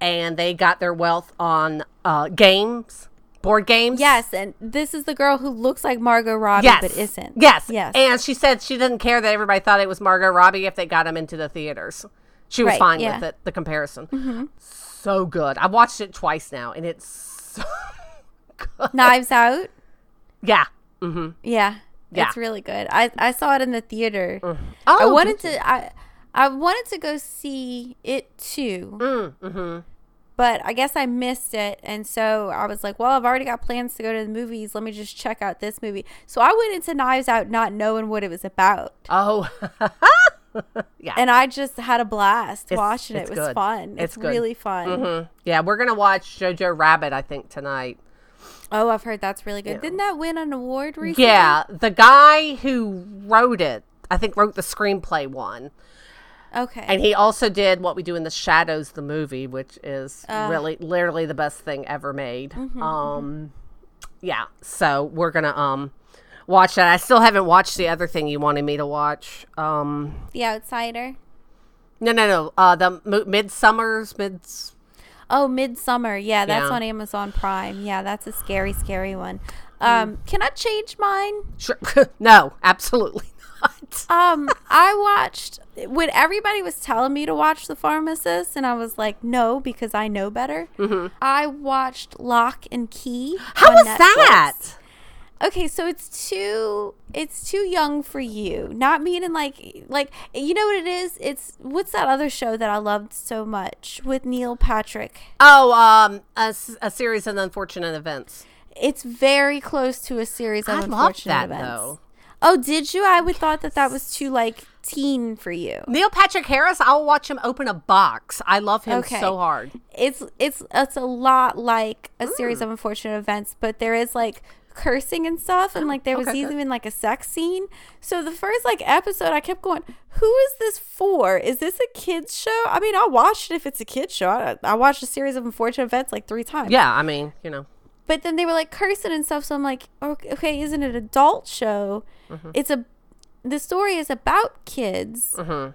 and they got their wealth on uh, games, board games.
Yes, and this is the girl who looks like Margot Robbie
Yes.
but isn't.
Yes.
Yes.
And she said she didn't care that everybody thought it was Margot Robbie if they got them into the theaters. She was
Right,
fine
yeah. Mm-hmm.
with it, the comparison. So good. I've watched it twice now and it's so
Knives Out.
Yeah. Mm-hmm.
Yeah.
Yeah.
It's really good. I, I saw it in the theater.
Oh,
I wanted to I I wanted to go see it too.
Mm, mm-hmm.
But I guess I missed it and so I was like, well, I've already got plans to go to the movies. Let me just check out this movie. So I went into Knives Out not knowing what it was about.
Oh. yeah.
And I just had a blast
It's-
watching it. It was
good.
fun.
It's
It's, really fun.
Mhm. Yeah, we're going to watch Jojo Rabbit, I think, tonight.
Oh, I've heard that's really good. Didn't that win an award recently?
Yeah. The guy who wrote it, I think, wrote the screenplay one.
Okay.
And he also did What We Do in the Shadows, the movie, which is
Uh.
really, literally the best thing ever made.
Mm-hmm,
um, yeah. So we're going to um watch that. I still haven't watched the other thing you wanted me to watch. Um,
the Outsider.
no, no, no. Uh, the Mo- Midsummer's Mids.
Oh, Midsommar. Yeah, that's
Yeah.
on Amazon Prime. Yeah, that's a scary, scary one. Um, can I change mine?
Sure. no, absolutely not.
Um, I watched when everybody was telling me to watch The Pharmacist, and I was like, no, because I know better. I watched Locke and Key.
Mm-hmm. How was
Netflix.
that?
Okay, so it's too it's too young for you. Not meaning like like you know what it is? It's what's that other show that I loved so much with Neil Patrick?
Oh, um, a series of unfortunate events.
It's very close to a series of
I
unfortunate
that
events.
though.
Oh, did you? I would thought that that was too like teen for you.
Neil Patrick Harris. I'll watch him open a box. I love him
Okay.
so hard.
It's it's it's a lot like a series of unfortunate events, but there is like cursing and stuff and like there was
Okay, good.
even like a sex scene. So the first like episode I kept going, who is this for? Is this a kids show? I mean, I'll watch it if it's a kids show. I, I watched a series of unfortunate events like 3 times.
Yeah, I mean, you know.
But then they were like cursing and stuff, so I'm like, okay, okay isn't it an adult show?
Mm-hmm.
It's a the story is about kids,
Mm-hmm.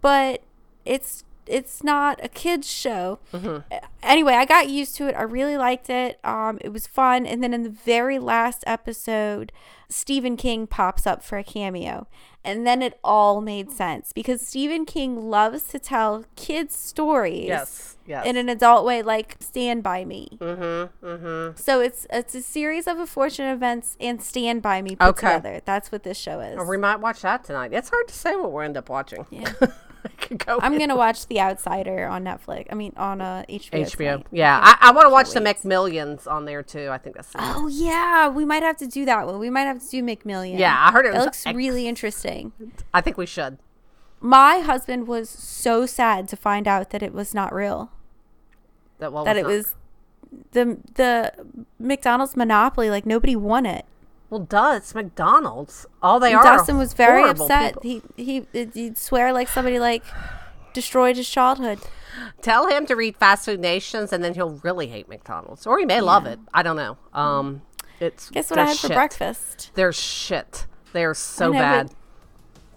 but it's it's not a kids show.
Mm-hmm.
Anyway, I got used to it. I really liked it. Um, it was fun. And then in the very last episode, Stephen King pops up for a cameo, and then it all made sense because Stephen King loves to tell kids stories.
Yes. Yes.
In an adult way, like Stand by Me.
mm-hmm. Mm-hmm.
So it's it's a series of unfortunate events and Stand by Me put
Okay.
together. That's what this show is.
We might watch that tonight. It's hard to say what we'll end up watching.
Yeah.
I could go
I'm gonna watch The Outsider on Netflix. I mean, on uh, HBO.
HBO.
tonight.
Yeah, I, I want to watch the. McMillions on there too. I think that's.
Oh yeah, we might have to do that one. We might have to do McMillions.
Yeah, I heard it
That
was
looks
ex-
really interesting.
I think we should.
My husband was so sad to find out that it was not real.
That,
that it
not-
was the the McDonald's monopoly. Like nobody won it.
Well, duh. It's McDonald's. All they are.
Dustin was very upset.
people.
He he he'd swear like somebody like destroyed his childhood.
Tell him to read Fast Food Nations, and then he'll really hate McDonald's, or he may love it. I don't know. Um, it's
Guess what I had for breakfast?
They're shit. They're so
know,
bad.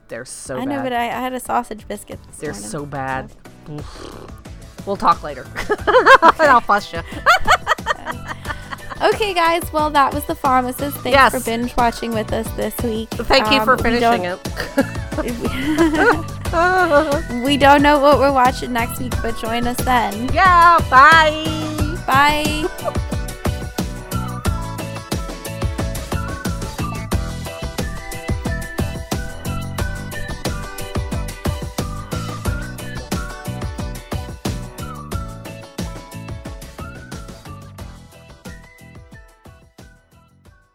They're so bad.
I
bad.
know, but I, I had a sausage biscuit.
They're
morning.
so bad. We'll talk later. and I'll fuss you.
Okay, guys. Well, that was the pharmacist. Thanks
Yes.
for binge watching with us this week.
Thank you
Um,
for finishing
don't-
it.
We don't know what we're watching next week, but join us then.
yeah, bye.
Bye.